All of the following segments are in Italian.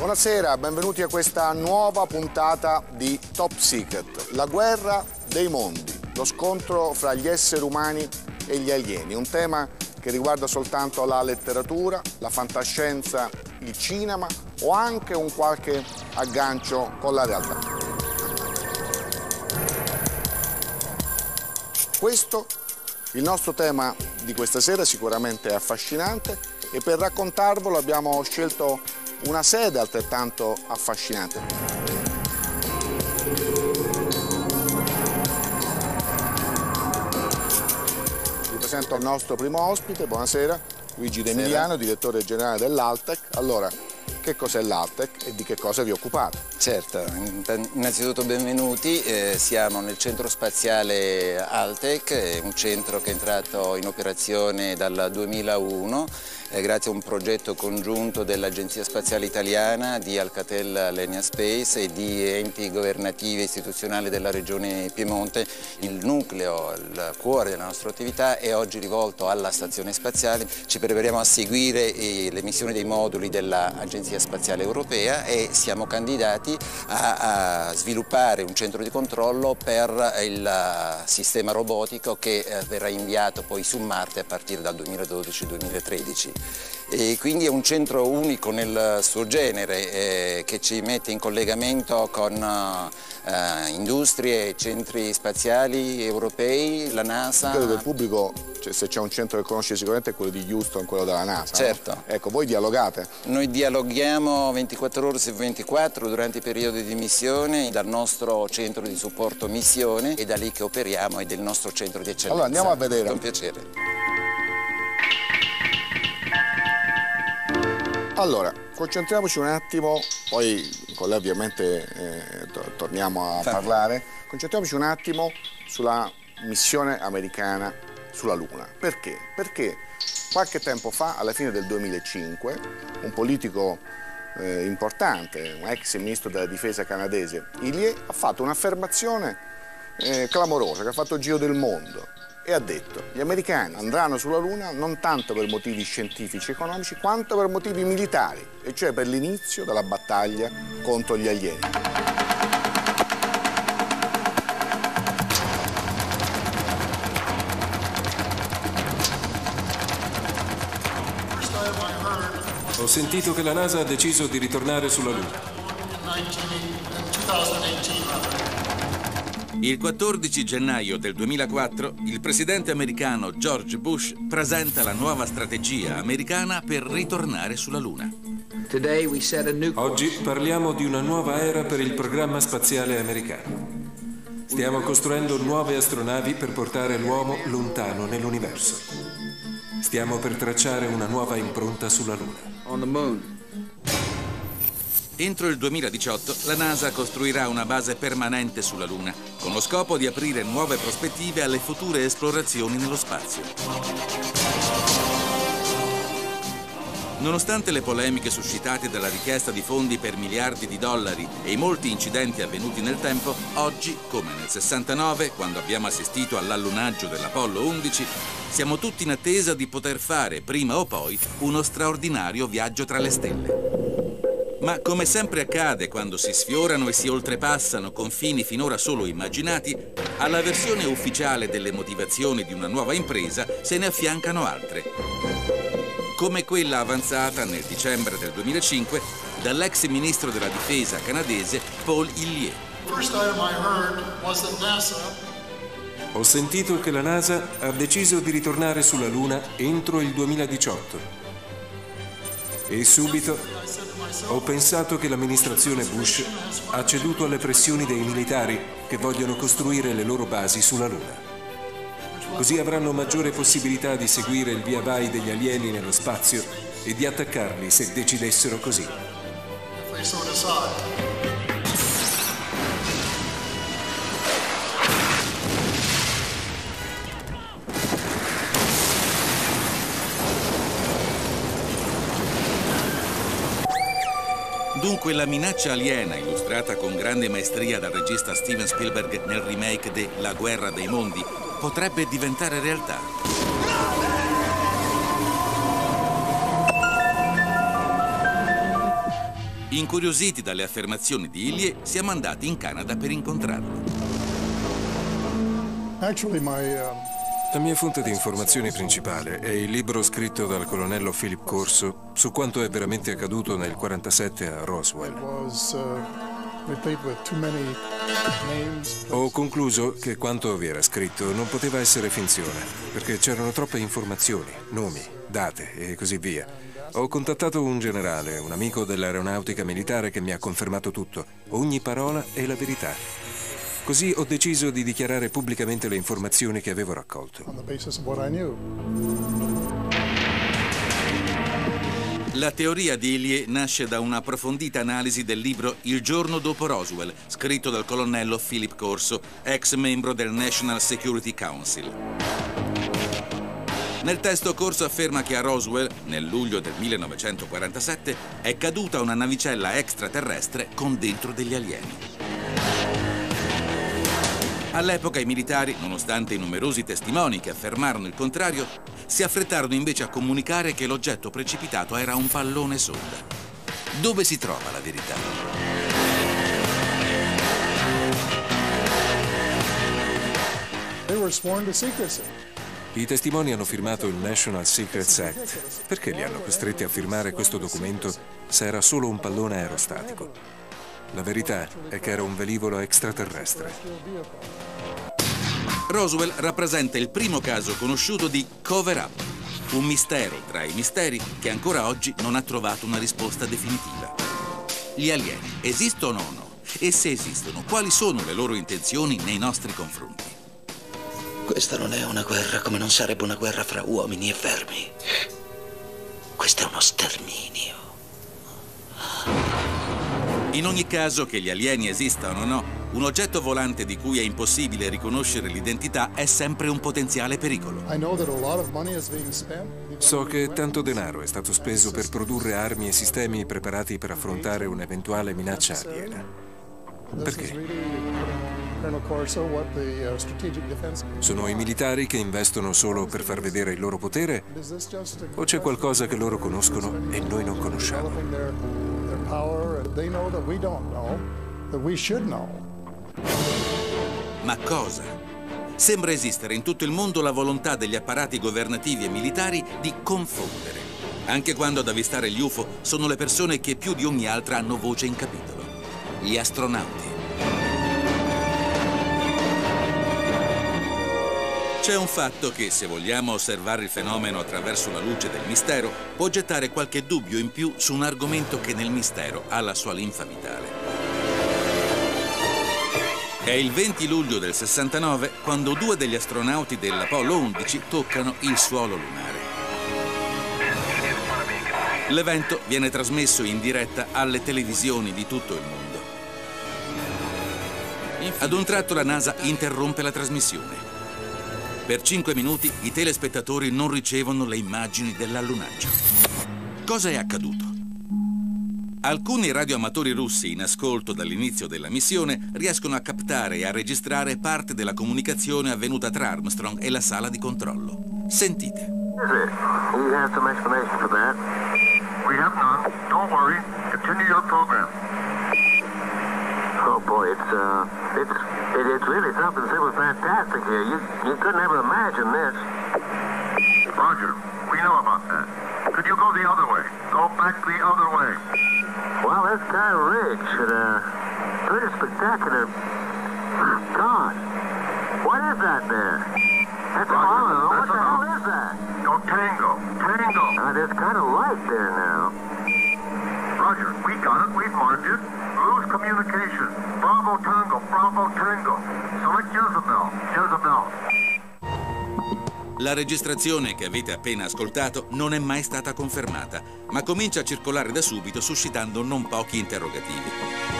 Buonasera, benvenuti a questa nuova puntata di Top Secret, la guerra dei mondi, lo scontro fra gli esseri umani e gli alieni, un tema che riguarda soltanto la letteratura, la fantascienza, il cinema o anche un qualche aggancio con la realtà. Questo, il nostro tema di questa sera sicuramente è affascinante e per raccontarvelo abbiamo scelto una sede altrettanto affascinante. Vi presento il nostro primo ospite, buonasera, Luigi D'Emiliano, direttore generale dell'Altec. Allora, che cos'è l'Altec e di che cosa vi occupate? Certo, innanzitutto benvenuti, eh, siamo nel centro spaziale Altec, un centro che è entrato in operazione dal 2001 eh, grazie a un progetto congiunto dell'Agenzia Spaziale Italiana, di Alcatel Alenia Space e di enti governativi e istituzionali della Regione Piemonte. Il nucleo, il cuore della nostra attività è oggi rivolto alla stazione spaziale. Ci prepariamo a seguire eh, le missioni dei moduli dell'Agenzia Spaziale Europea e siamo candidati a, a sviluppare un centro di controllo per il sistema robotico che eh, verrà inviato poi su Marte a partire dal 2012-2013. E quindi è un centro unico nel suo genere eh, che ci mette in collegamento con eh, industrie centri spaziali europei, la NASA. Credo che il pubblico, cioè, se c'è un centro che conosce sicuramente è quello di Houston, quello della NASA. Certo. No? Ecco, voi dialogate? Noi dialoghiamo 24 ore su 24 durante i periodi di missione dal nostro centro di supporto missione e da lì che operiamo e del nostro centro di eccellenza. Allora andiamo a vedere. Con piacere. Allora, concentriamoci un attimo, poi con lei ovviamente eh, to torniamo a parlare, concentriamoci un attimo sulla missione americana sulla Luna. Perché? Perché qualche tempo fa, alla fine del 2005, un politico eh, importante, un ex ministro della difesa canadese, Ilie, ha fatto un'affermazione eh, clamorosa che ha fatto il giro del mondo e ha detto gli americani andranno sulla Luna non tanto per motivi scientifici e economici quanto per motivi militari, e cioè per l'inizio della battaglia contro gli alieni. Ho sentito che la NASA ha deciso di ritornare sulla Luna. Il 14 gennaio del 2004 il presidente americano George Bush presenta la nuova strategia americana per ritornare sulla Luna. Oggi parliamo di una nuova era per il programma spaziale americano. Stiamo costruendo nuove astronavi per portare l'uomo lontano nell'universo. Stiamo per tracciare una nuova impronta sulla Luna. Entro il 2018 la NASA costruirà una base permanente sulla Luna, con lo scopo di aprire nuove prospettive alle future esplorazioni nello spazio. Nonostante le polemiche suscitate dalla richiesta di fondi per miliardi di dollari e i molti incidenti avvenuti nel tempo, oggi, come nel 69, quando abbiamo assistito all'allunaggio dell'Apollo 11, siamo tutti in attesa di poter fare, prima o poi, uno straordinario viaggio tra le stelle. Ma come sempre accade quando si sfiorano e si oltrepassano confini finora solo immaginati, alla versione ufficiale delle motivazioni di una nuova impresa se ne affiancano altre. Come quella avanzata nel dicembre del 2005 dall'ex ministro della difesa canadese Paul Illier. Ho sentito che la NASA ha deciso di ritornare sulla Luna entro il 2018. E subito ho pensato che l'amministrazione Bush ha ceduto alle pressioni dei militari che vogliono costruire le loro basi sulla Luna. Così avranno maggiore possibilità di seguire il via vai degli alieni nello spazio e di attaccarli se decidessero così. Dunque la minaccia aliena, illustrata con grande maestria dal regista Steven Spielberg nel remake de La guerra dei mondi, potrebbe diventare realtà. Incuriositi dalle affermazioni di Illier, siamo andati in Canada per incontrarlo. Actually, my, uh... La mia fonte di informazione principale è il libro scritto dal colonnello Philip Corso su quanto è veramente accaduto nel 1947 a Roswell. Ho concluso che quanto vi era scritto non poteva essere finzione, perché c'erano troppe informazioni, nomi, date e così via. Ho contattato un generale, un amico dell'aeronautica militare che mi ha confermato tutto, ogni parola è la verità. Così ho deciso di dichiarare pubblicamente le informazioni che avevo raccolto. La teoria di Ilie nasce da un'approfondita analisi del libro Il giorno dopo Roswell, scritto dal colonnello Philip Corso, ex membro del National Security Council. Nel testo Corso afferma che a Roswell, nel luglio del 1947, è caduta una navicella extraterrestre con dentro degli alieni. All'epoca i militari, nonostante i numerosi testimoni che affermarono il contrario, si affrettarono invece a comunicare che l'oggetto precipitato era un pallone sonda. Dove si trova la verità? I testimoni hanno firmato il National Secrets Act. Perché li hanno costretti a firmare questo documento se era solo un pallone aerostatico? La verità è che era un velivolo extraterrestre. Roswell rappresenta il primo caso conosciuto di cover-up, un mistero tra i misteri che ancora oggi non ha trovato una risposta definitiva. Gli alieni esistono o no? E se esistono, quali sono le loro intenzioni nei nostri confronti? Questa non è una guerra come non sarebbe una guerra fra uomini e vermi. Questo è uno sterminio. In ogni caso, che gli alieni esistano o no, un oggetto volante di cui è impossibile riconoscere l'identità è sempre un potenziale pericolo. So che tanto denaro è stato speso per produrre armi e sistemi preparati per affrontare un'eventuale minaccia aliena. Perché? Sono i militari che investono solo per far vedere il loro potere? O c'è qualcosa che loro conoscono e noi non conosciamo? Ma cosa? Sembra esistere in tutto il mondo la volontà degli apparati governativi e militari di confondere, anche quando ad avvistare gli UFO sono le persone che più di ogni altra hanno voce in capitolo, gli astronauti. C'è un fatto che, se vogliamo osservare il fenomeno attraverso la luce del mistero, può gettare qualche dubbio in più su un argomento che nel mistero ha la sua linfa vitale. È il 20 luglio del 69 quando due degli astronauti dell'Apollo 11 toccano il suolo lunare. L'evento viene trasmesso in diretta alle televisioni di tutto il mondo. Ad un tratto la NASA interrompe la trasmissione per cinque minuti i telespettatori non ricevono le immagini dell'allunaggio. Cosa è accaduto? Alcuni radioamatori russi in ascolto dall'inizio della missione riescono a captare e a registrare parte della comunicazione avvenuta tra Armstrong e la sala di controllo. Sentite. We have some explanation for that. We have none. Don't worry. Continue your program. Boy, it's uh, it's It, it's really something simply fantastic here. You, you couldn't ever imagine this. Roger, we know about that. Could you go the other way? Go back the other way. Well, that's kind of rich and uh, pretty spectacular. God, what is that there? That's Roger, all What the hell is that? Go tango, tango. Uh, there's kind of light there now. Roger, we got it. We've marked it. Lose communication. Bravo Tango, Bravo Tango. Select Jezebel, Jezebel. La registrazione che avete appena ascoltato non è mai stata confermata, ma comincia a circolare da subito suscitando non pochi interrogativi.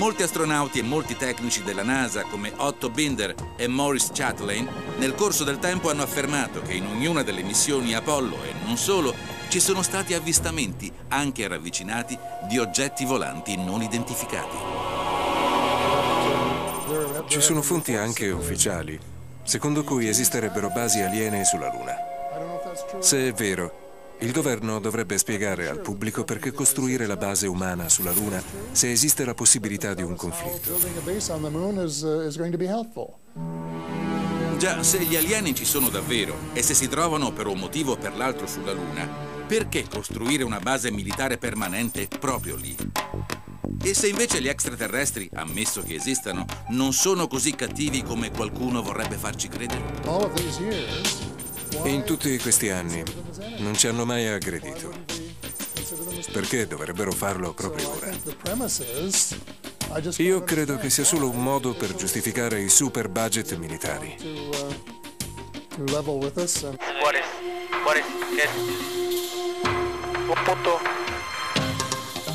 Molti astronauti e molti tecnici della NASA, come Otto Binder e Maurice Chatelain, nel corso del tempo hanno affermato che in ognuna delle missioni Apollo e non solo ci sono stati avvistamenti, anche ravvicinati, di oggetti volanti non identificati. Ci sono fonti anche ufficiali, secondo cui esisterebbero basi aliene sulla Luna. Se è vero, Il governo dovrebbe spiegare al pubblico perché costruire la base umana sulla Luna se esiste la possibilità di un conflitto. Già, se gli alieni ci sono davvero e se si trovano per un motivo o per l'altro sulla Luna, perché costruire una base militare permanente proprio lì? E se invece gli extraterrestri, ammesso che esistano, non sono così cattivi come qualcuno vorrebbe farci credere? In tutti questi anni non ci hanno mai aggredito. Perché dovrebbero farlo proprio ora? Io credo che sia solo un modo per giustificare i super budget militari.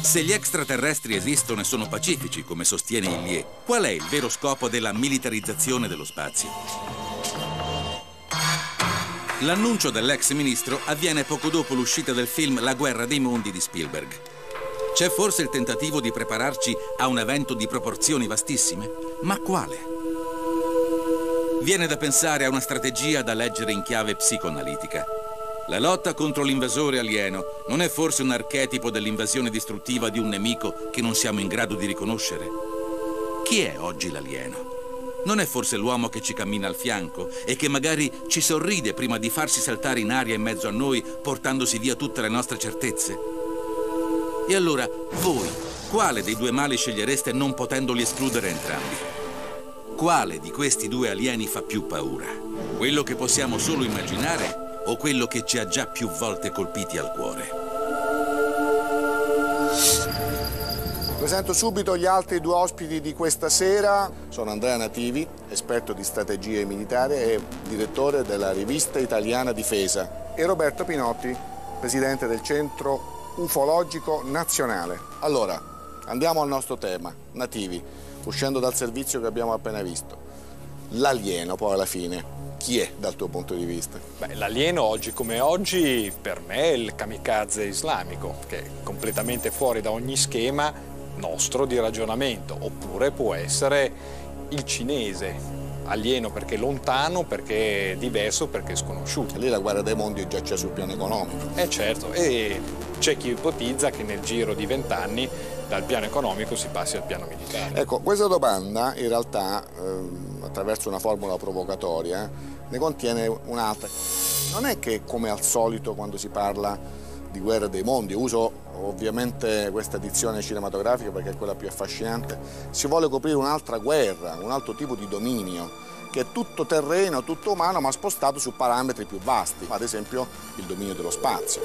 Se gli extraterrestri esistono e sono pacifici, come sostiene Illie, qual è il vero scopo della militarizzazione dello spazio? L'annuncio dell'ex ministro avviene poco dopo l'uscita del film La guerra dei mondi di Spielberg. C'è forse il tentativo di prepararci a un evento di proporzioni vastissime? Ma quale? Viene da pensare a una strategia da leggere in chiave psicoanalitica. La lotta contro l'invasore alieno non è forse un archetipo dell'invasione distruttiva di un nemico che non siamo in grado di riconoscere? Chi è oggi l'alieno? Non è forse l'uomo che ci cammina al fianco e che magari ci sorride prima di farsi saltare in aria in mezzo a noi portandosi via tutte le nostre certezze? E allora, voi, quale dei due mali scegliereste non potendoli escludere entrambi? Quale di questi due alieni fa più paura? Quello che possiamo solo immaginare o quello che ci ha già più volte colpiti al cuore? Presento subito gli altri due ospiti di questa sera. Sono Andrea Nativi, esperto di strategie militari e direttore della rivista italiana Difesa, e Roberto Pinotti, presidente del centro ufologico nazionale. Allora, andiamo al nostro tema, nativi, uscendo dal servizio che abbiamo appena visto. L'alieno poi alla fine, chi è dal tuo punto di vista? l'alieno oggi come oggi per me è il kamikaze islamico, che è completamente fuori da ogni schema nostro di ragionamento, oppure può essere il cinese, alieno perché lontano, perché diverso, perché sconosciuto. Lì la guerra dei mondi già c'è sul piano economico. Eh certo, e c'è chi ipotizza che nel giro di vent'anni dal piano economico si passi al piano militare. Ecco, questa domanda in realtà, ehm, attraverso una formula provocatoria, ne contiene un'altra. Non è che come al solito quando si parla di guerra dei mondi, uso ovviamente questa edizione cinematografica perché è quella più affascinante, si vuole coprire un'altra guerra, un altro tipo di dominio che è tutto terreno, tutto umano ma spostato su parametri più vasti, ad esempio il dominio dello spazio.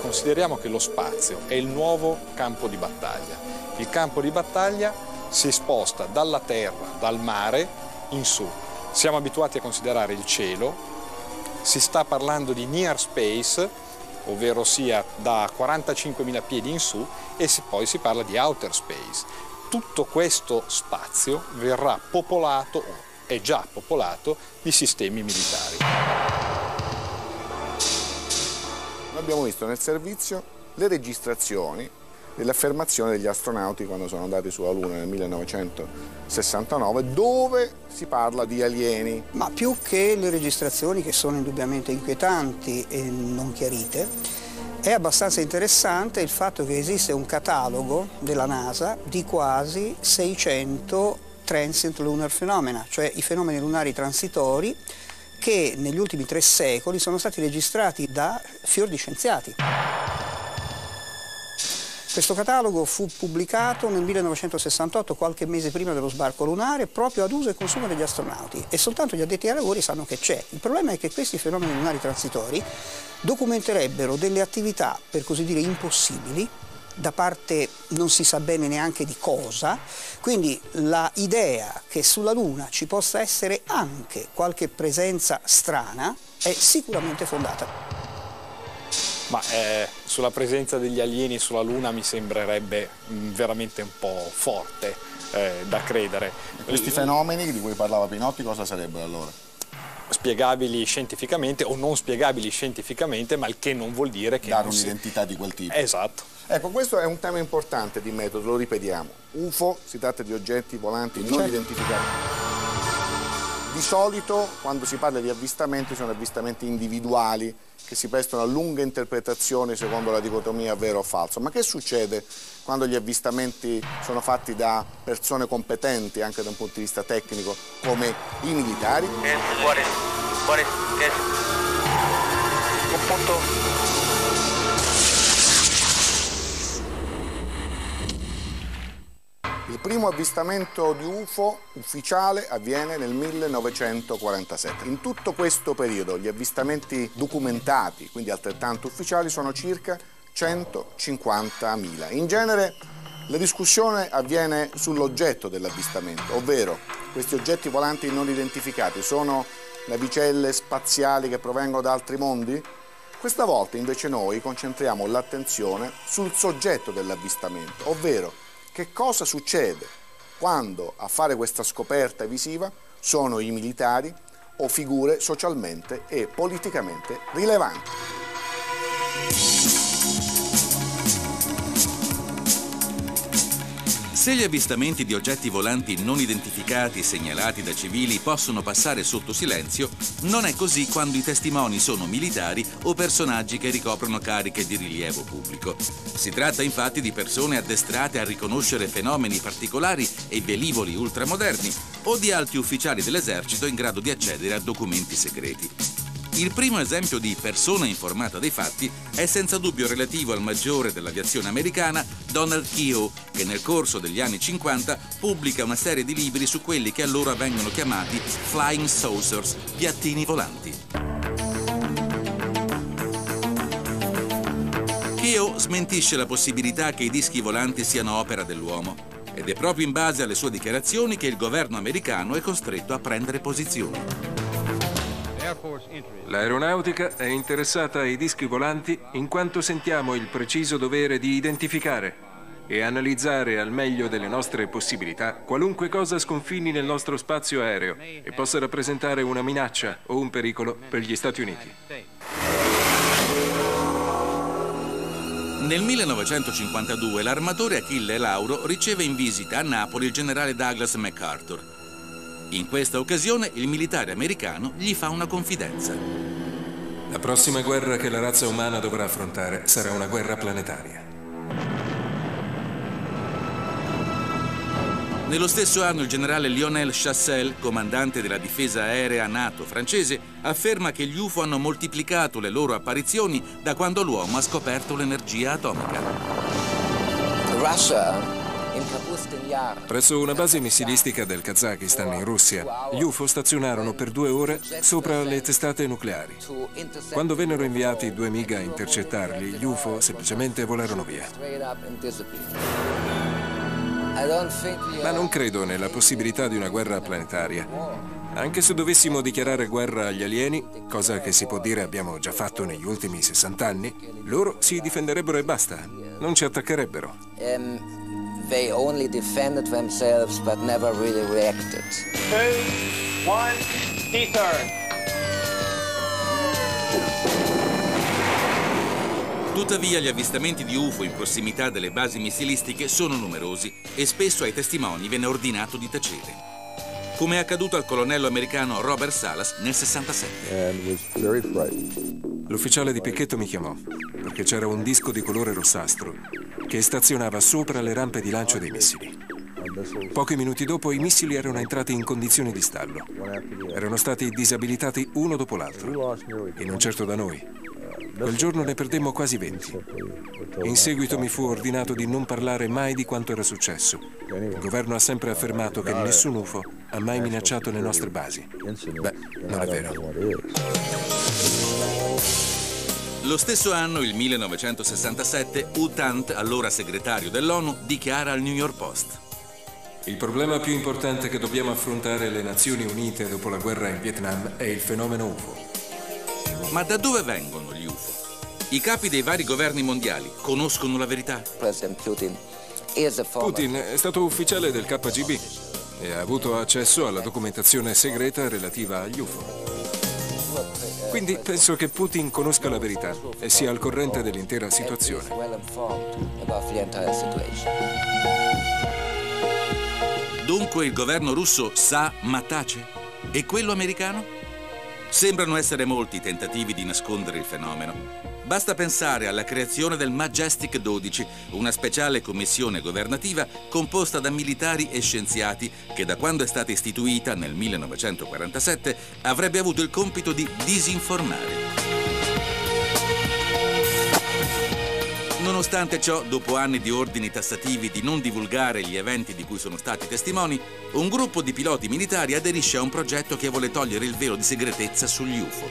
Consideriamo che lo spazio è il nuovo campo di battaglia. Il campo di battaglia si sposta dalla terra, dal mare in su. Siamo abituati a considerare il cielo, si sta parlando di near space, ovvero sia da 45.000 piedi in su e poi si parla di outer space. Tutto questo spazio verrà popolato, è già popolato, di sistemi militari. Abbiamo visto nel servizio le registrazioni dell'affermazione degli astronauti quando sono andati sulla Luna nel 1969, dove si parla di alieni. Ma più che le registrazioni che sono indubbiamente inquietanti e non chiarite, è abbastanza interessante il fatto che esiste un catalogo della NASA di quasi 600 transient lunar phenomena, cioè i fenomeni lunari transitori che negli ultimi tre secoli sono stati registrati da fior di scienziati. Questo catalogo fu pubblicato nel 1968, qualche mese prima dello sbarco lunare, proprio ad uso e consumo degli astronauti e soltanto gli addetti ai lavori sanno che c'è. Il problema è che questi fenomeni lunari transitori documenterebbero delle attività, per così dire, impossibili, da parte non si sa bene neanche di cosa, quindi l'idea che sulla Luna ci possa essere anche qualche presenza strana è sicuramente fondata. Ma eh, sulla presenza degli alieni sulla Luna mi sembrerebbe mh, mm, veramente un po' forte eh, da credere. E questi fenomeni di cui parlava Pinotti cosa sarebbero allora? spiegabili scientificamente o non spiegabili scientificamente, ma il che non vuol dire che... Dare un'identità si... di quel tipo. Esatto. Ecco, questo è un tema importante di metodo, lo ripetiamo. UFO si tratta di oggetti volanti non certo. identificati. Di solito quando si parla di avvistamenti sono avvistamenti individuali che si prestano a lunghe interpretazioni secondo la dicotomia vero o falso. Ma che succede quando gli avvistamenti sono fatti da persone competenti anche da un punto di vista tecnico come i militari? Is? What is? Yes. Un punto. Il primo avvistamento di UFO ufficiale avviene nel 1947. In tutto questo periodo gli avvistamenti documentati, quindi altrettanto ufficiali, sono circa 150.000. In genere la discussione avviene sull'oggetto dell'avvistamento, ovvero questi oggetti volanti non identificati sono navicelle spaziali che provengono da altri mondi? Questa volta invece noi concentriamo l'attenzione sul soggetto dell'avvistamento, ovvero che cosa succede quando a fare questa scoperta visiva sono i militari o figure socialmente e politicamente rilevanti. Se gli avvistamenti di oggetti volanti non identificati segnalati da civili possono passare sotto silenzio, non è così quando i testimoni sono militari o personaggi che ricoprono cariche di rilievo pubblico. Si tratta infatti di persone addestrate a riconoscere fenomeni particolari e velivoli ultramoderni o di alti ufficiali dell'esercito in grado di accedere a documenti segreti. Il primo esempio di persona informata dei fatti è senza dubbio relativo al maggiore dell'aviazione americana Donald Keogh, che nel corso degli anni 50 pubblica una serie di libri su quelli che allora vengono chiamati Flying Saucers, piattini volanti. Keogh smentisce la possibilità che i dischi volanti siano opera dell'uomo ed è proprio in base alle sue dichiarazioni che il governo americano è costretto a prendere posizione. L'aeronautica è interessata ai dischi volanti in quanto sentiamo il preciso dovere di identificare e analizzare al meglio delle nostre possibilità qualunque cosa sconfini nel nostro spazio aereo e possa rappresentare una minaccia o un pericolo per gli Stati Uniti. Nel 1952 l'armatore Achille Lauro riceve in visita a Napoli il generale Douglas MacArthur in questa occasione il militare americano gli fa una confidenza. La prossima guerra che la razza umana dovrà affrontare sarà una guerra planetaria. Nello stesso anno il generale Lionel Chassel, comandante della difesa aerea NATO francese, afferma che gli UFO hanno moltiplicato le loro apparizioni da quando l'uomo ha scoperto l'energia atomica. Russia Presso una base missilistica del Kazakistan in Russia, gli UFO stazionarono per due ore sopra le testate nucleari. Quando vennero inviati due MiG a intercettarli, gli UFO semplicemente volarono via. Ma non credo nella possibilità di una guerra planetaria. Anche se dovessimo dichiarare guerra agli alieni, cosa che si può dire abbiamo già fatto negli ultimi 60 anni, loro si difenderebbero e basta, non ci attaccherebbero. They only defended themselves but never really reacted. Two, one, T-turn. Tuttavia gli avvistamenti di UFO in prossimità delle basi missilistiche sono numerosi e spesso ai testimoni viene ordinato di tacere. Come è accaduto al colonnello americano Robert Salas nel 67. L'ufficiale di picchetto mi chiamò perché c'era un disco di colore rossastro che stazionava sopra le rampe di lancio dei missili. Pochi minuti dopo i missili erano entrati in condizioni di stallo. Erano stati disabilitati uno dopo l'altro, e non certo da noi. Quel giorno ne perdemmo quasi 20. In seguito mi fu ordinato di non parlare mai di quanto era successo. Il governo ha sempre affermato che nessun UFO ha mai minacciato le nostre basi. Beh, non è vero. Lo stesso anno, il 1967, U Tant, allora segretario dell'ONU, dichiara al New York Post. Il problema più importante che dobbiamo affrontare le Nazioni Unite dopo la guerra in Vietnam è il fenomeno UFO. Ma da dove vengono gli UFO? I capi dei vari governi mondiali conoscono la verità? Putin è stato ufficiale del KGB e ha avuto accesso alla documentazione segreta relativa agli UFO. Quindi penso che Putin conosca la verità e sia al corrente dell'intera situazione. Dunque il governo russo sa ma tace? E quello americano? Sembrano essere molti i tentativi di nascondere il fenomeno. Basta pensare alla creazione del Majestic 12, una speciale commissione governativa composta da militari e scienziati che da quando è stata istituita nel 1947 avrebbe avuto il compito di disinformare. Nonostante ciò, dopo anni di ordini tassativi di non divulgare gli eventi di cui sono stati testimoni, un gruppo di piloti militari aderisce a un progetto che vuole togliere il velo di segretezza sugli UFO,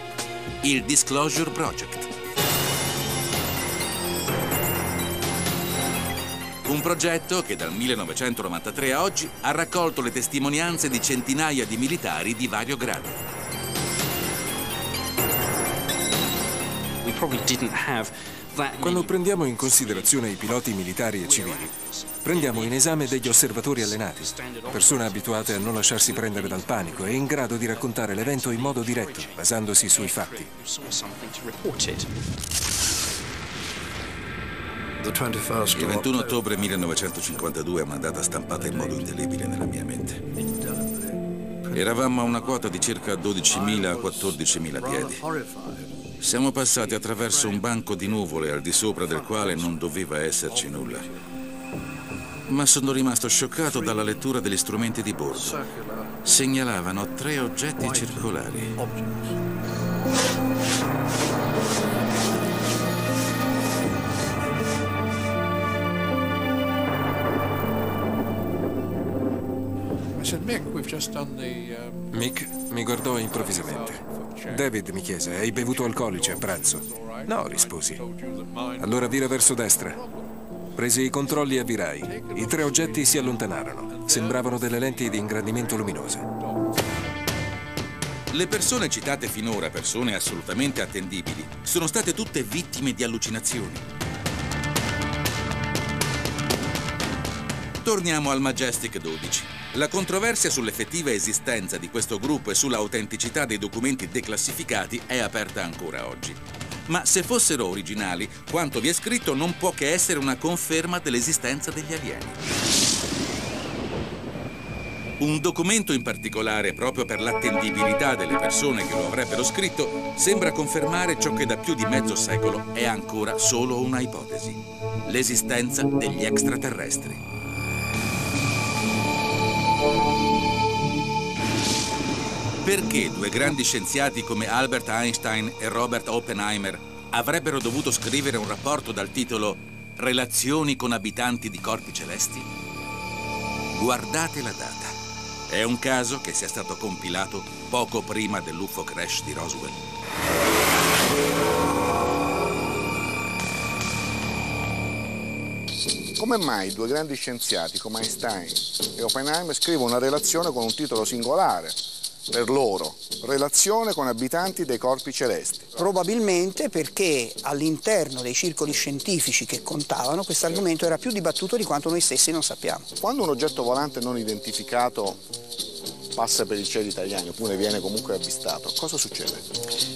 il Disclosure Project. Un progetto che dal 1993 a oggi ha raccolto le testimonianze di centinaia di militari di vario grado. Quando prendiamo in considerazione i piloti militari e civili, prendiamo in esame degli osservatori allenati, persone abituate a non lasciarsi prendere dal panico e in grado di raccontare l'evento in modo diretto, basandosi sui fatti. Il 21 ottobre 1952 è una data stampata in modo indelebile nella mia mente. Eravamo a una quota di circa 12.000-14.000 piedi. Siamo passati attraverso un banco di nuvole al di sopra del quale non doveva esserci nulla. Ma sono rimasto scioccato dalla lettura degli strumenti di bordo. Segnalavano tre oggetti circolari. Mick mi guardò improvvisamente. David mi chiese, hai bevuto alcolici a pranzo? No, risposi. Allora vira verso destra. Presi i controlli e avvirai. I tre oggetti si allontanarono. Sembravano delle lenti di ingrandimento luminose. Le persone citate finora, persone assolutamente attendibili, sono state tutte vittime di allucinazioni. Torniamo al Majestic 12. La controversia sull'effettiva esistenza di questo gruppo e sull'autenticità dei documenti declassificati è aperta ancora oggi. Ma se fossero originali, quanto vi è scritto non può che essere una conferma dell'esistenza degli alieni. Un documento in particolare, proprio per l'attendibilità delle persone che lo avrebbero scritto, sembra confermare ciò che da più di mezzo secolo è ancora solo una ipotesi. L'esistenza degli extraterrestri. Perché due grandi scienziati come Albert Einstein e Robert Oppenheimer avrebbero dovuto scrivere un rapporto dal titolo Relazioni con abitanti di corpi celesti? Guardate la data. È un caso che sia stato compilato poco prima dell'UFO crash di Roswell. Come mai due grandi scienziati come Einstein e Oppenheimer scrivono una relazione con un titolo singolare, per loro, relazione con abitanti dei corpi celesti. Probabilmente perché all'interno dei circoli scientifici che contavano questo argomento era più dibattuto di quanto noi stessi non sappiamo. Quando un oggetto volante non identificato passa per il cielo italiano oppure viene comunque avvistato, cosa succede?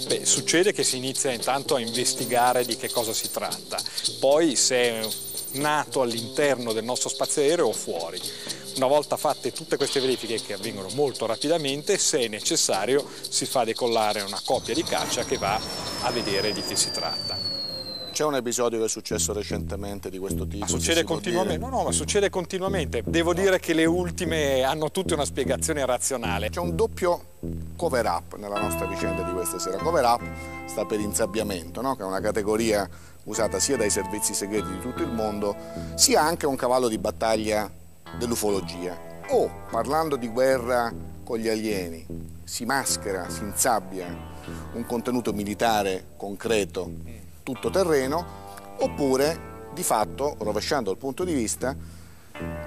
Beh, succede che si inizia intanto a investigare di che cosa si tratta, poi se nato all'interno del nostro spazio aereo o fuori. Una volta fatte tutte queste verifiche che avvengono molto rapidamente, se è necessario si fa decollare una coppia di caccia che va a vedere di che si tratta. C'è un episodio che è successo recentemente di questo tipo? Ma succede continuamente? No, no, ma succede continuamente. Devo dire che le ultime hanno tutte una spiegazione razionale. C'è un doppio cover up nella nostra vicenda di questa sera. Cover up sta per insabbiamento, no? che è una categoria usata sia dai servizi segreti di tutto il mondo, sia anche un cavallo di battaglia dell'ufologia. O, parlando di guerra con gli alieni, si maschera, si insabbia un contenuto militare concreto, tutto terreno, oppure di fatto, rovesciando il punto di vista,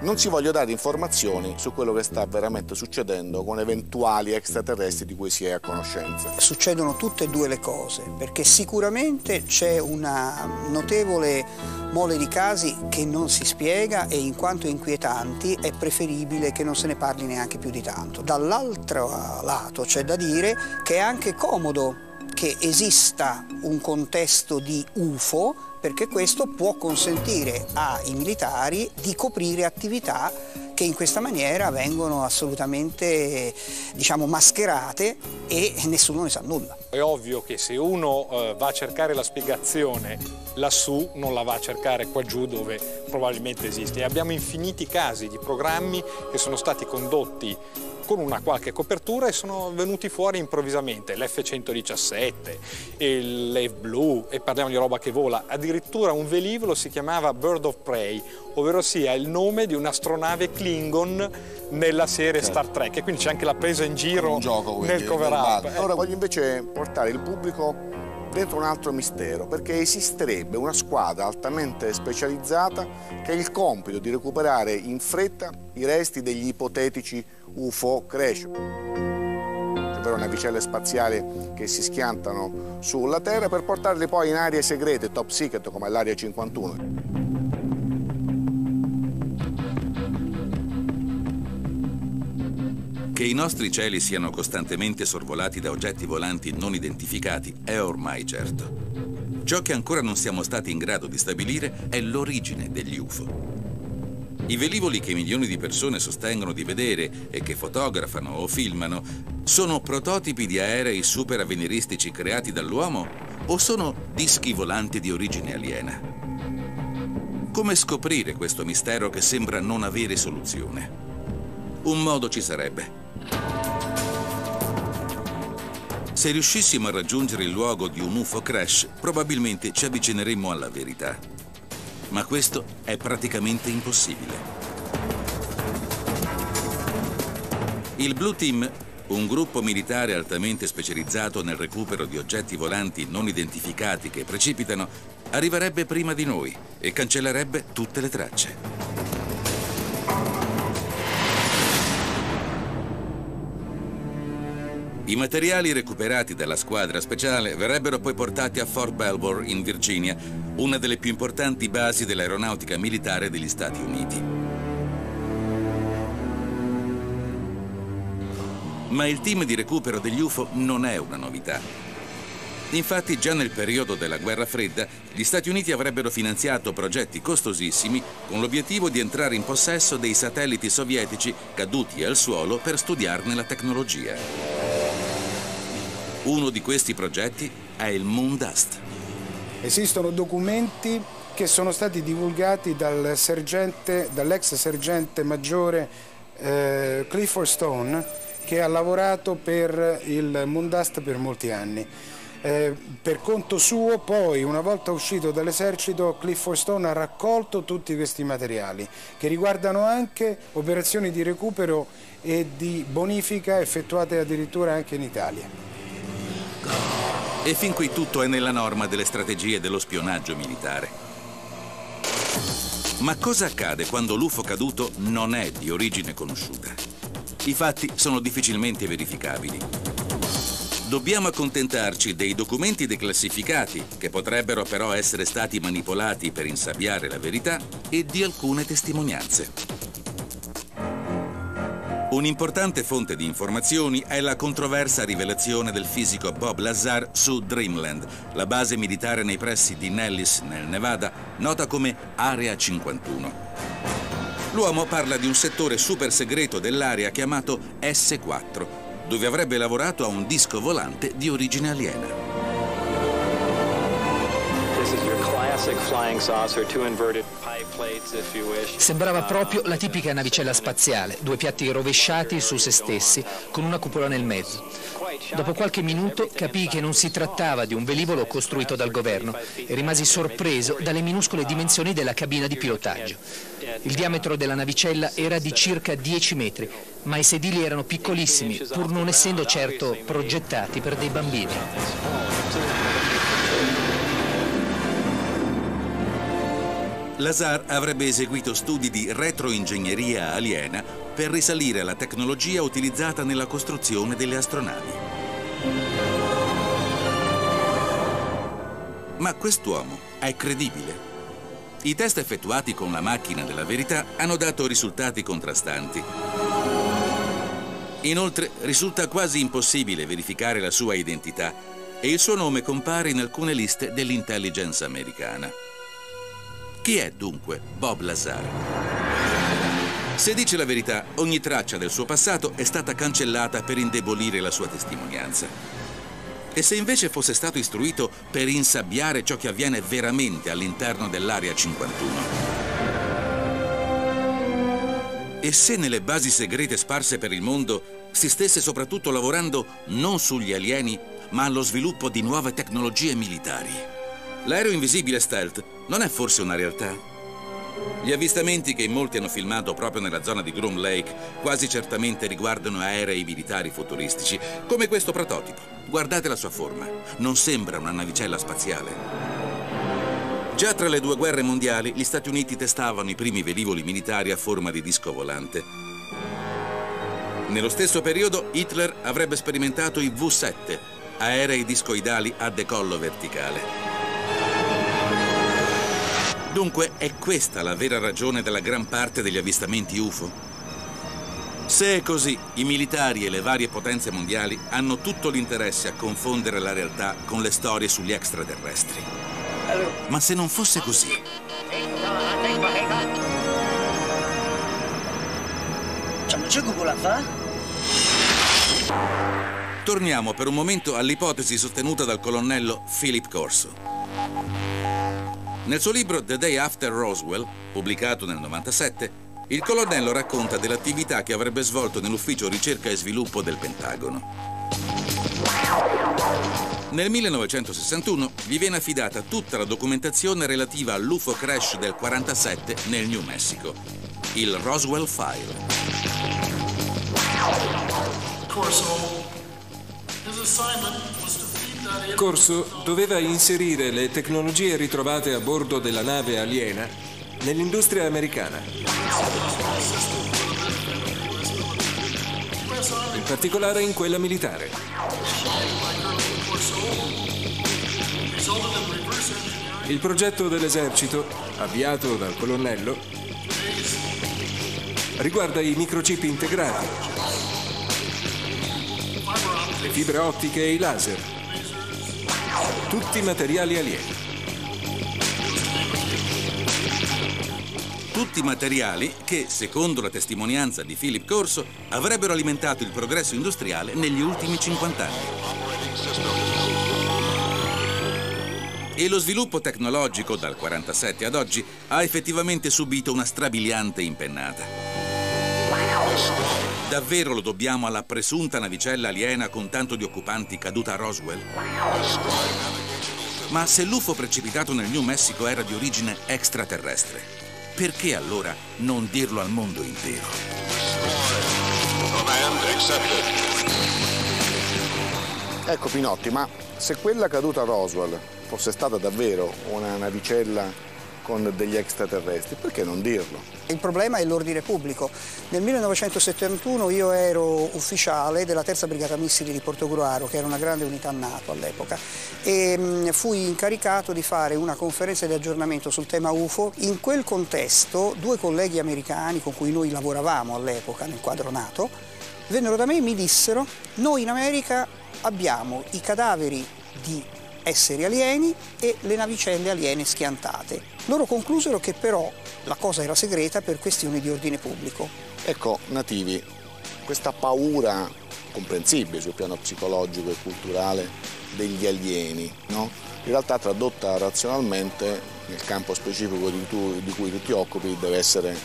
non si vogliono dare informazioni su quello che sta veramente succedendo con eventuali extraterrestri di cui si è a conoscenza. Succedono tutte e due le cose, perché sicuramente c'è una notevole mole di casi che non si spiega e in quanto inquietanti è preferibile che non se ne parli neanche più di tanto. Dall'altro lato c'è da dire che è anche comodo che esista un contesto di UFO perché questo può consentire ai militari di coprire attività che in questa maniera vengono assolutamente diciamo, mascherate e nessuno ne sa nulla. È ovvio che se uno eh, va a cercare la spiegazione lassù non la va a cercare qua giù dove probabilmente esiste. E abbiamo infiniti casi di programmi che sono stati condotti con una qualche copertura e sono venuti fuori improvvisamente. l'F-117, l'Ef Blue e parliamo di roba che vola, addirittura un velivolo si chiamava Bird of Prey, ovvero sia il nome di un'astronave Klingon nella serie certo. Star Trek. E quindi c'è anche la presa in giro gioco, nel cover up. Ora voglio invece portare il pubblico dentro un altro mistero, perché esisterebbe una squadra altamente specializzata che ha il compito di recuperare in fretta i resti degli ipotetici UFO crash, ovvero navicelle spaziali che si schiantano sulla Terra per portarli poi in aree segrete, top secret come l'Area 51. Che i nostri cieli siano costantemente sorvolati da oggetti volanti non identificati è ormai certo. Ciò che ancora non siamo stati in grado di stabilire è l'origine degli UFO. I velivoli che milioni di persone sostengono di vedere e che fotografano o filmano sono prototipi di aerei super avveniristici creati dall'uomo o sono dischi volanti di origine aliena? Come scoprire questo mistero che sembra non avere soluzione? Un modo ci sarebbe. Se riuscissimo a raggiungere il luogo di un UFO crash, probabilmente ci avvicineremmo alla verità ma questo è praticamente impossibile. Il Blue Team, un gruppo militare altamente specializzato nel recupero di oggetti volanti non identificati che precipitano, arriverebbe prima di noi e cancellerebbe tutte le tracce. I materiali recuperati dalla squadra speciale verrebbero poi portati a Fort Belvoir in Virginia, una delle più importanti basi dell'aeronautica militare degli Stati Uniti. Ma il team di recupero degli UFO non è una novità. Infatti già nel periodo della guerra fredda gli Stati Uniti avrebbero finanziato progetti costosissimi con l'obiettivo di entrare in possesso dei satelliti sovietici caduti al suolo per studiarne la tecnologia. Uno di questi progetti è il Moon. Esistono documenti che sono stati divulgati dal sergente, dall'ex sergente maggiore eh, Clifford Stone che ha lavorato per il Moondust per molti anni. Eh, per conto suo poi una volta uscito dall'esercito Clifford Stone ha raccolto tutti questi materiali che riguardano anche operazioni di recupero e di bonifica effettuate addirittura anche in Italia. E fin qui tutto è nella norma delle strategie dello spionaggio militare. Ma cosa accade quando l'UFO caduto non è di origine conosciuta? I fatti sono difficilmente verificabili. Dobbiamo accontentarci dei documenti declassificati, che potrebbero però essere stati manipolati per insabbiare la verità, e di alcune testimonianze. Un'importante fonte di informazioni è la controversa rivelazione del fisico Bob Lazar su Dreamland, la base militare nei pressi di Nellis, nel Nevada, nota come Area 51. L'uomo parla di un settore super segreto dell'area chiamato S4, dove avrebbe lavorato a un disco volante di origine aliena. Sembrava proprio la tipica navicella spaziale, due piatti rovesciati su se stessi, con una cupola nel mezzo. Dopo qualche minuto capii che non si trattava di un velivolo costruito dal governo e rimasi sorpreso dalle minuscole dimensioni della cabina di pilotaggio. Il diametro della navicella era di circa 10 metri, ma i sedili erano piccolissimi, pur non essendo certo progettati per dei bambini. Lazar avrebbe eseguito studi di retroingegneria aliena per risalire alla tecnologia utilizzata nella costruzione delle astronavi. Ma quest'uomo è credibile? I test effettuati con la macchina della verità hanno dato risultati contrastanti. Inoltre risulta quasi impossibile verificare la sua identità e il suo nome compare in alcune liste dell'intelligence americana. Chi è dunque Bob Lazar? Se dice la verità, ogni traccia del suo passato è stata cancellata per indebolire la sua testimonianza. E se invece fosse stato istruito per insabbiare ciò che avviene veramente all'interno dell'Area 51? E se nelle basi segrete sparse per il mondo si stesse soprattutto lavorando non sugli alieni, ma allo sviluppo di nuove tecnologie militari? L'aereo invisibile stealth non è forse una realtà? Gli avvistamenti che molti hanno filmato proprio nella zona di Groom Lake quasi certamente riguardano aerei militari futuristici, come questo prototipo. Guardate la sua forma, non sembra una navicella spaziale. Già tra le due guerre mondiali gli Stati Uniti testavano i primi velivoli militari a forma di disco volante. Nello stesso periodo Hitler avrebbe sperimentato i V-7, aerei discoidali a decollo verticale. Dunque è questa la vera ragione della gran parte degli avvistamenti UFO? Se è così, i militari e le varie potenze mondiali hanno tutto l'interesse a confondere la realtà con le storie sugli extraterrestri. Ma se non fosse così? Torniamo per un momento all'ipotesi sostenuta dal colonnello Philip Corso. Nel suo libro The Day After Roswell, pubblicato nel 97, il colonnello racconta dell'attività che avrebbe svolto nell'ufficio ricerca e sviluppo del Pentagono. Nel 1961 gli viene affidata tutta la documentazione relativa all'UFO crash del 47 nel New Mexico, il Roswell File. Corso doveva inserire le tecnologie ritrovate a bordo della nave aliena nell'industria americana. In particolare in quella militare. Il progetto dell'esercito, avviato dal colonnello, riguarda i microchip integrati, le fibre ottiche e i laser, tutti materiali alieni. Tutti materiali che, secondo la testimonianza di Philip Corso, avrebbero alimentato il progresso industriale negli ultimi 50 anni. E lo sviluppo tecnologico dal 47 ad oggi ha effettivamente subito una strabiliante impennata. Davvero lo dobbiamo alla presunta navicella aliena con tanto di occupanti caduta a Roswell? Ma se l'UFO precipitato nel New Mexico era di origine extraterrestre, perché allora non dirlo al mondo intero? Ecco Pinotti, ma se quella caduta a Roswell fosse stata davvero una navicella con degli extraterrestri, perché non dirlo? Il problema è l'ordine pubblico. Nel 1971 io ero ufficiale della terza brigata missili di Portogruaro, che era una grande unità NATO all'epoca, e mh, fui incaricato di fare una conferenza di aggiornamento sul tema UFO. In quel contesto due colleghi americani con cui noi lavoravamo all'epoca nel quadro NATO vennero da me e mi dissero noi in America abbiamo i cadaveri di esseri alieni e le navicelle aliene schiantate. Loro conclusero che però la cosa era segreta per questioni di ordine pubblico. Ecco, nativi, questa paura comprensibile sul piano psicologico e culturale degli alieni, no? in realtà tradotta razionalmente nel campo specifico di, tu, di cui tu ti occupi deve essere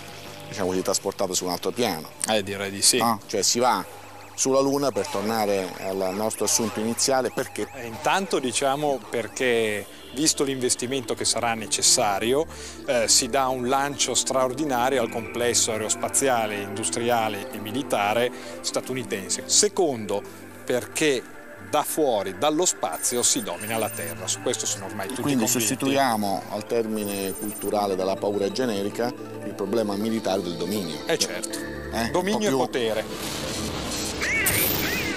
diciamo trasportata su un altro piano. Eh, direi di sì. No? Cioè si va sulla Luna per tornare al nostro assunto iniziale. Perché? Eh, intanto diciamo perché visto l'investimento che sarà necessario eh, si dà un lancio straordinario al complesso aerospaziale, industriale e militare statunitense. Secondo perché da fuori, dallo spazio, si domina la Terra. Su questo sono ormai tutti Quindi convinti. sostituiamo al termine culturale della paura generica il problema militare del dominio. Eh certo, Eh, dominio e potere.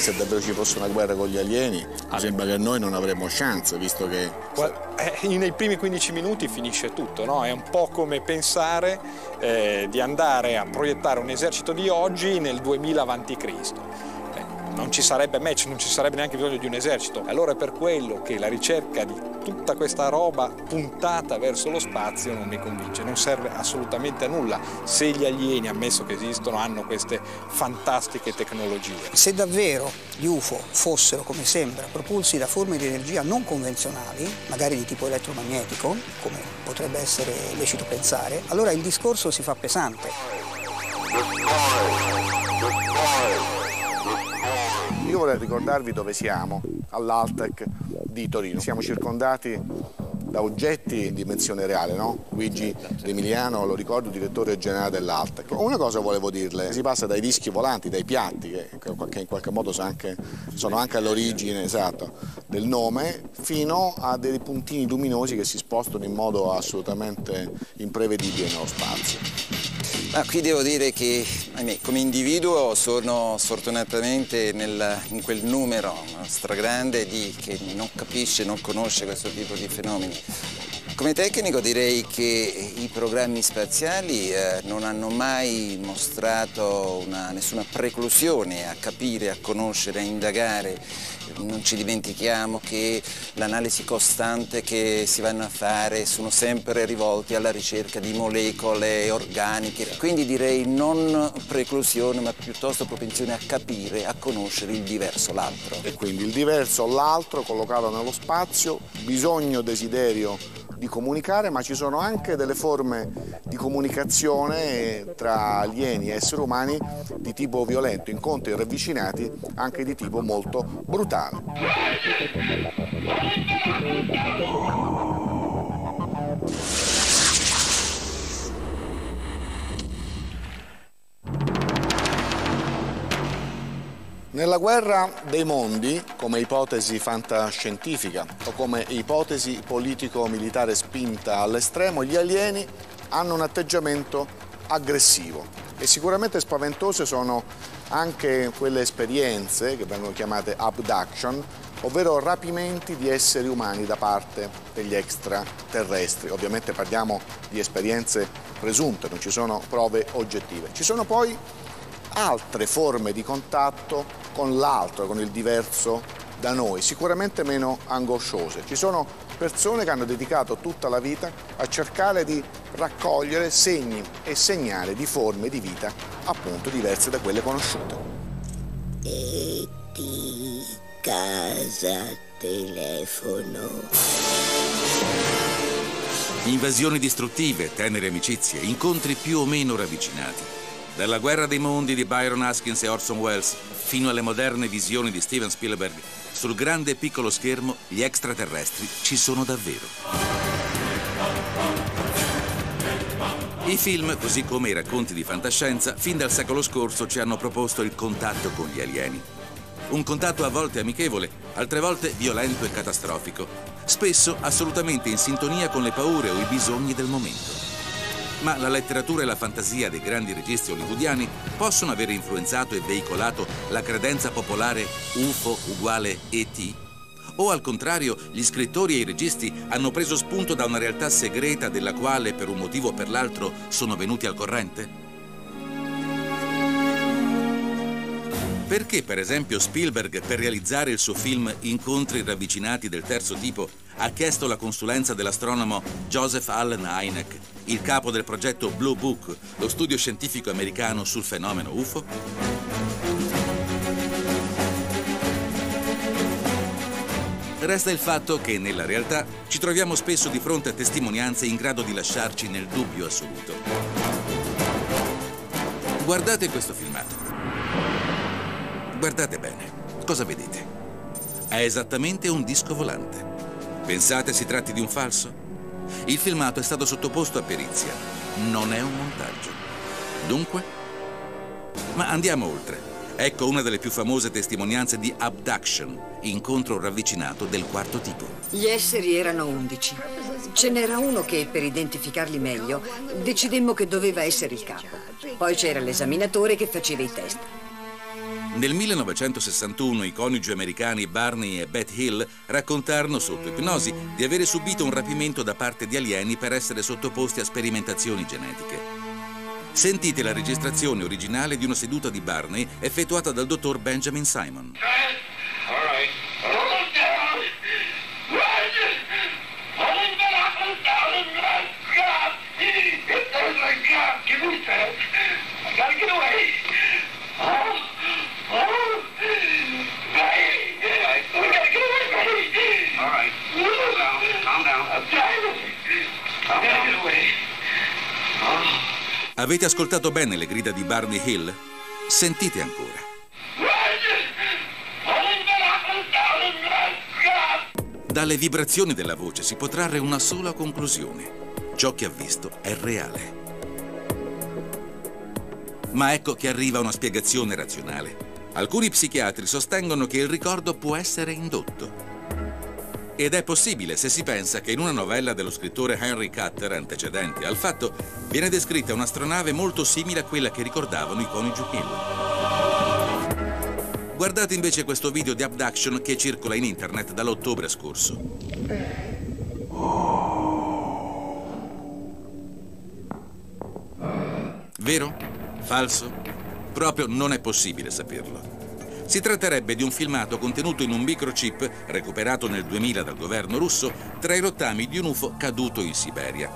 Se davvero ci fosse una guerra con gli alieni, mi sembra che noi non avremmo chance, visto che eh, nei primi 15 minuti finisce tutto, no? È un po' come pensare eh, di andare a proiettare un esercito di oggi nel 2000 a.C. Non ci sarebbe match, non ci sarebbe neanche bisogno di un esercito. Allora è per quello che la ricerca di tutta questa roba puntata verso lo spazio non mi convince, non serve assolutamente a nulla se gli alieni, ammesso che esistono, hanno queste fantastiche tecnologie. Se davvero gli UFO fossero, come sembra, propulsi da forme di energia non convenzionali, magari di tipo elettromagnetico, come potrebbe essere lecito pensare, allora il discorso si fa pesante. Io vorrei ricordarvi dove siamo, all'Altec di Torino. Siamo circondati da oggetti in dimensione reale, no? Luigi Emiliano, lo ricordo, direttore generale dell'Altec. Una cosa volevo dirle, si passa dai dischi volanti, dai piatti, che, in qualche modo sono anche, anche all'origine esatto, del nome, fino a dei puntini luminosi che si spostano in modo assolutamente imprevedibile nello spazio. Ah, qui devo dire che ahimè, come individuo sono sfortunatamente nel, in quel numero stragrande di che non capisce, non conosce questo tipo di fenomeni. Come tecnico direi che i programmi spaziali eh, non hanno mai mostrato una, nessuna preclusione a capire, a conoscere, a indagare. Non ci dimentichiamo che l'analisi costante che si vanno a fare sono sempre rivolti alla ricerca di molecole organiche. Quindi direi non preclusione ma piuttosto propensione a capire, a conoscere il diverso, l'altro. E quindi il diverso, l'altro collocato nello spazio, bisogno, desiderio di comunicare, ma ci sono anche delle forme di comunicazione tra alieni e esseri umani di tipo violento, incontri ravvicinati anche di tipo molto brutale. Nella guerra dei mondi, come ipotesi fantascientifica o come ipotesi politico-militare spinta all'estremo, gli alieni hanno un atteggiamento aggressivo e sicuramente spaventose sono anche quelle esperienze che vengono chiamate abduction, ovvero rapimenti di esseri umani da parte degli extraterrestri. Ovviamente parliamo di esperienze presunte, non ci sono prove oggettive. Ci sono poi altre forme di contatto con l'altro, con il diverso da noi, sicuramente meno angosciose. Ci sono persone che hanno dedicato tutta la vita a cercare di raccogliere segni e segnali di forme di vita appunto diverse da quelle conosciute. E di casa telefono. Invasioni distruttive, tenere amicizie, incontri più o meno ravvicinati. Dalla guerra dei mondi di Byron Haskins e Orson Welles fino alle moderne visioni di Steven Spielberg, sul grande e piccolo schermo gli extraterrestri ci sono davvero. I film, così come i racconti di fantascienza, fin dal secolo scorso ci hanno proposto il contatto con gli alieni. Un contatto a volte amichevole, altre volte violento e catastrofico, spesso assolutamente in sintonia con le paure o i bisogni del momento ma la letteratura e la fantasia dei grandi registi hollywoodiani possono aver influenzato e veicolato la credenza popolare UFO uguale ET? O al contrario, gli scrittori e i registi hanno preso spunto da una realtà segreta della quale, per un motivo o per l'altro, sono venuti al corrente? Perché, per esempio, Spielberg, per realizzare il suo film Incontri ravvicinati del terzo tipo, ha chiesto la consulenza dell'astronomo Joseph Allen Hynek, il capo del progetto Blue Book, lo studio scientifico americano sul fenomeno UFO? Resta il fatto che nella realtà ci troviamo spesso di fronte a testimonianze in grado di lasciarci nel dubbio assoluto. Guardate questo filmato. Guardate bene. Cosa vedete? È esattamente un disco volante. Pensate si tratti di un falso? Il filmato è stato sottoposto a perizia. Non è un montaggio. Dunque? Ma andiamo oltre. Ecco una delle più famose testimonianze di abduction, incontro ravvicinato del quarto tipo. Gli esseri erano undici. Ce n'era uno che, per identificarli meglio, decidemmo che doveva essere il capo. Poi c'era l'esaminatore che faceva i test. Nel 1961 i coniugi americani Barney e Beth Hill raccontarono sotto ipnosi di avere subito un rapimento da parte di alieni per essere sottoposti a sperimentazioni genetiche. Sentite la registrazione originale di una seduta di Barney effettuata dal dottor Benjamin Simon. Avete ascoltato bene le grida di Barney Hill? Sentite ancora. Dalle vibrazioni della voce si può trarre una sola conclusione. Ciò che ha visto è reale. Ma ecco che arriva una spiegazione razionale. Alcuni psichiatri sostengono che il ricordo può essere indotto. Ed è possibile se si pensa che in una novella dello scrittore Henry Cutter, antecedente al fatto, viene descritta un'astronave molto simile a quella che ricordavano i coniugi Hill. Guardate invece questo video di abduction che circola in internet dall'ottobre scorso. Vero? Falso? Proprio non è possibile saperlo. Si tratterebbe di un filmato contenuto in un microchip recuperato nel 2000 dal governo russo tra i rottami di un UFO caduto in Siberia.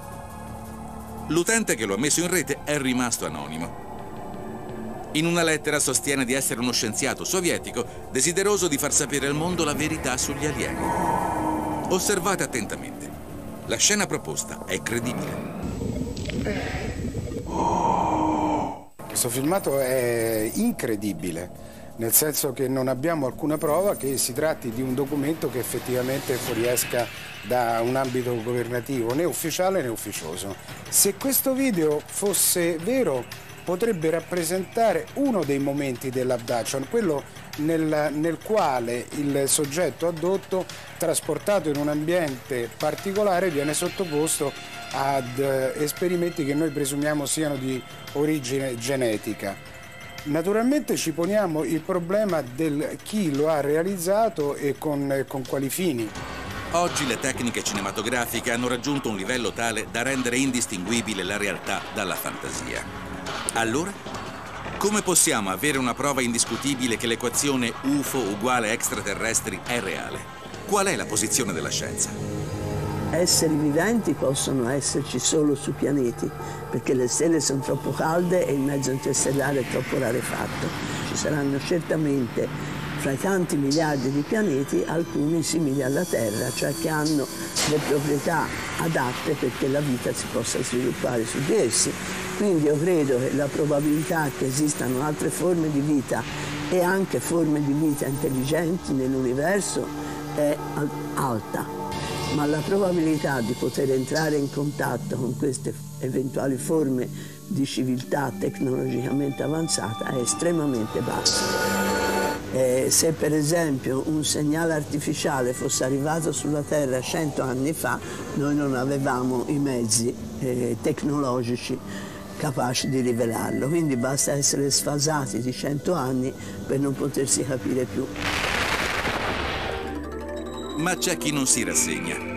L'utente che lo ha messo in rete è rimasto anonimo. In una lettera sostiene di essere uno scienziato sovietico desideroso di far sapere al mondo la verità sugli alieni. Osservate attentamente. La scena proposta è credibile. Questo filmato è incredibile nel senso che non abbiamo alcuna prova che si tratti di un documento che effettivamente fuoriesca da un ambito governativo né ufficiale né ufficioso. Se questo video fosse vero potrebbe rappresentare uno dei momenti dell'abduction, quello nel, nel, quale il soggetto addotto, trasportato in un ambiente particolare, viene sottoposto ad eh, esperimenti che noi presumiamo siano di origine genetica. Naturalmente ci poniamo il problema del chi lo ha realizzato e con, con quali fini. Oggi le tecniche cinematografiche hanno raggiunto un livello tale da rendere indistinguibile la realtà dalla fantasia. Allora, come possiamo avere una prova indiscutibile che l'equazione UFO uguale extraterrestri è reale? Qual è la posizione della scienza? Esseri viventi possono esserci solo su pianeti, perché le stelle sono troppo calde e il mezzo interstellare è troppo rarefatto. Ci saranno certamente fra i tanti miliardi di pianeti alcuni simili alla Terra, cioè che hanno le proprietà adatte perché la vita si possa sviluppare su di essi. Quindi io credo che la probabilità che esistano altre forme di vita e anche forme di vita intelligenti nell'universo è alta ma la probabilità di poter entrare in contatto con queste eventuali forme di civiltà tecnologicamente avanzata è estremamente bassa. Eh, se per esempio un segnale artificiale fosse arrivato sulla Terra cento anni fa, noi non avevamo i mezzi eh, tecnologici capaci di rivelarlo, quindi basta essere sfasati di cento anni per non potersi capire più ma c'è chi non si rassegna.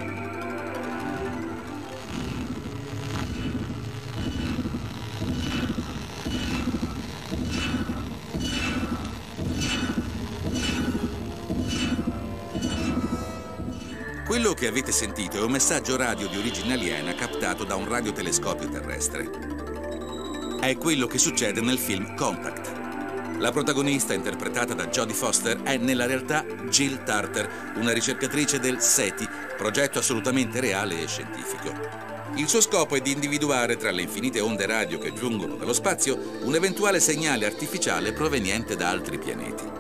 Quello che avete sentito è un messaggio radio di origine aliena captato da un radiotelescopio terrestre. È quello che succede nel film Contact. La protagonista, interpretata da Jodie Foster, è nella realtà Jill Tarter, una ricercatrice del SETI, progetto assolutamente reale e scientifico. Il suo scopo è di individuare tra le infinite onde radio che giungono dallo spazio un eventuale segnale artificiale proveniente da altri pianeti.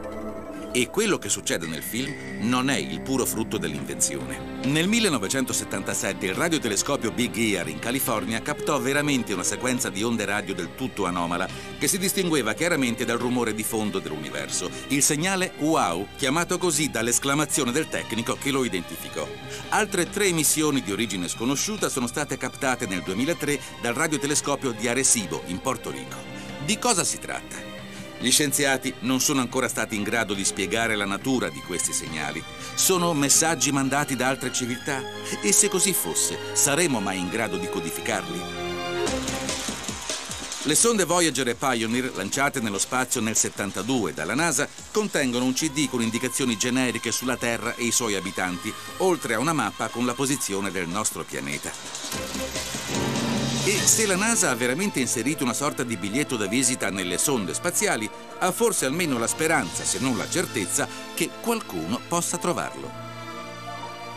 E quello che succede nel film non è il puro frutto dell'invenzione. Nel 1977 il radiotelescopio Big Ear in California captò veramente una sequenza di onde radio del tutto anomala che si distingueva chiaramente dal rumore di fondo dell'universo. Il segnale wow, chiamato così dall'esclamazione del tecnico che lo identificò. Altre tre emissioni di origine sconosciuta sono state captate nel 2003 dal radiotelescopio di Arecibo in Porto Rico. Di cosa si tratta? Gli scienziati non sono ancora stati in grado di spiegare la natura di questi segnali. Sono messaggi mandati da altre civiltà? E se così fosse, saremo mai in grado di codificarli? Le sonde Voyager e Pioneer, lanciate nello spazio nel 72 dalla NASA, contengono un CD con indicazioni generiche sulla Terra e i suoi abitanti, oltre a una mappa con la posizione del nostro pianeta. E se la NASA ha veramente inserito una sorta di biglietto da visita nelle sonde spaziali, ha forse almeno la speranza, se non la certezza, che qualcuno possa trovarlo.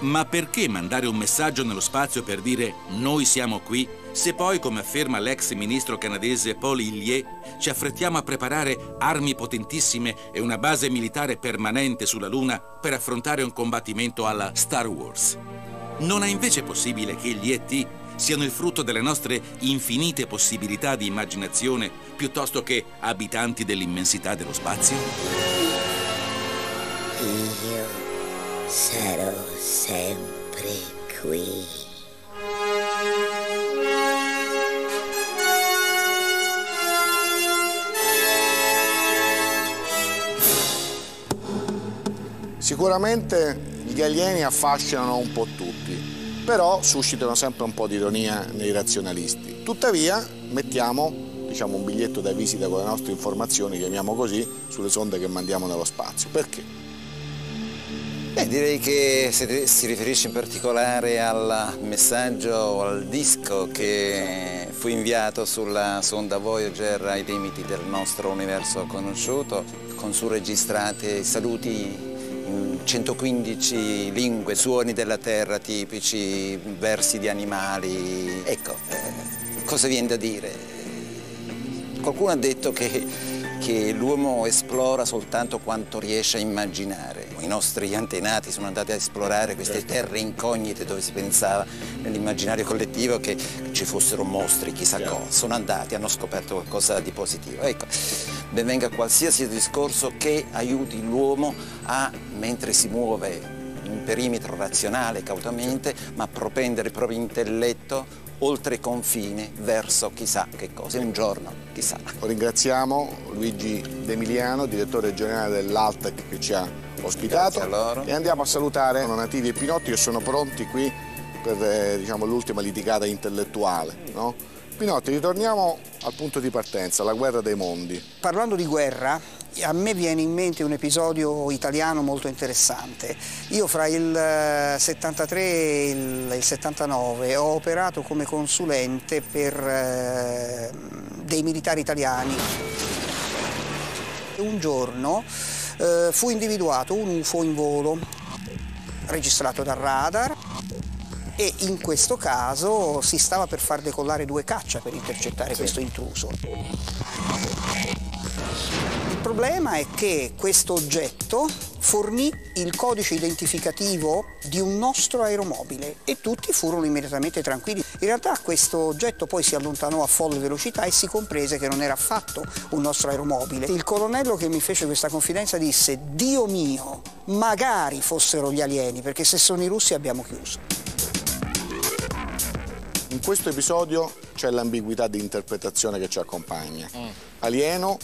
Ma perché mandare un messaggio nello spazio per dire noi siamo qui, se poi, come afferma l'ex ministro canadese Paul Hillier, ci affrettiamo a preparare armi potentissime e una base militare permanente sulla Luna per affrontare un combattimento alla Star Wars? Non è invece possibile che gli ET siano il frutto delle nostre infinite possibilità di immaginazione piuttosto che abitanti dell'immensità dello spazio? Io sarò sempre qui. Sicuramente gli alieni affascinano un po' tutti, però suscitano sempre un po' di ironia nei razionalisti. Tuttavia mettiamo diciamo, un biglietto da visita con le nostre informazioni, chiamiamo così, sulle sonde che mandiamo nello spazio. Perché? Beh, direi che si riferisce in particolare al messaggio o al disco che fu inviato sulla sonda Voyager ai limiti del nostro universo conosciuto, con su registrate saluti 115 lingue, suoni della terra tipici, versi di animali. Ecco, eh, cosa viene da dire? Qualcuno ha detto che, che l'uomo esplora soltanto quanto riesce a immaginare. I nostri antenati sono andati a esplorare queste terre incognite dove si pensava nell'immaginario collettivo che ci fossero mostri, chissà cosa. Sono andati, hanno scoperto qualcosa di positivo. Ecco, ben venga qualsiasi discorso che aiuti l'uomo a, mentre si muove in perimetro razionale, cautamente, ma propendere il proprio intelletto oltre confine verso chissà che cosa, un giorno chissà. Ringraziamo Luigi D'Emiliano, direttore generale dell'Altec che ci ha ospitato e andiamo a salutare Nativi e Pinotti che sono pronti qui per eh, diciamo, l'ultima litigata intellettuale. No? Pinotti, ritorniamo al punto di partenza, la guerra dei mondi. Parlando di guerra, a me viene in mente un episodio italiano molto interessante. Io fra il 73 e il, il 79 ho operato come consulente per eh, dei militari italiani. Un giorno eh, fu individuato un UFO in volo, registrato dal radar, e in questo caso si stava per far decollare due caccia per intercettare sì. questo intruso. Il problema è che questo oggetto fornì il codice identificativo di un nostro aeromobile e tutti furono immediatamente tranquilli. In realtà questo oggetto poi si allontanò a folle velocità e si comprese che non era affatto un nostro aeromobile. Il colonnello che mi fece questa confidenza disse Dio mio, magari fossero gli alieni perché se sono i russi abbiamo chiuso. In questo episodio c'è l'ambiguità di interpretazione che ci accompagna. Mm. Alieno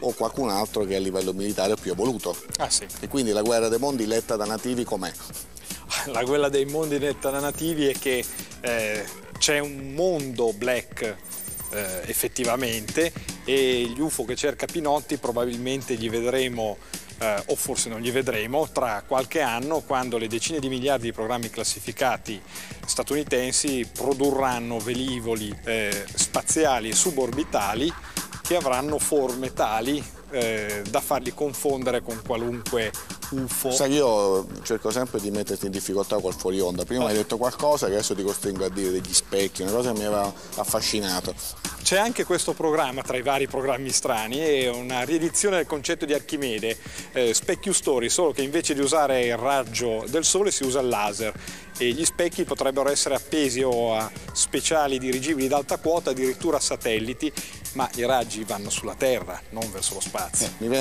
o qualcun altro che a livello militare è più evoluto. Ah, sì. E quindi la guerra dei mondi letta da nativi com'è? La guerra dei mondi letta da nativi è che eh, c'è un mondo black eh, effettivamente e gli UFO che cerca Pinotti probabilmente li vedremo eh, o forse non li vedremo tra qualche anno quando le decine di miliardi di programmi classificati statunitensi produrranno velivoli eh, spaziali e suborbitali che avranno forme tali eh, da farli confondere con qualunque UFO. Sai, io cerco sempre di metterti in difficoltà col fuori onda. Prima eh. hai detto qualcosa che adesso ti costringo a dire degli specchi, una cosa che mi aveva affascinato. C'è anche questo programma tra i vari programmi strani, è una riedizione del concetto di Archimede, eh, Specchio Story, solo che invece di usare il raggio del sole si usa il laser e gli specchi potrebbero essere appesi o a speciali dirigibili d'alta quota, addirittura a satelliti, ma i raggi vanno sulla Terra, non verso lo spazio. Eh,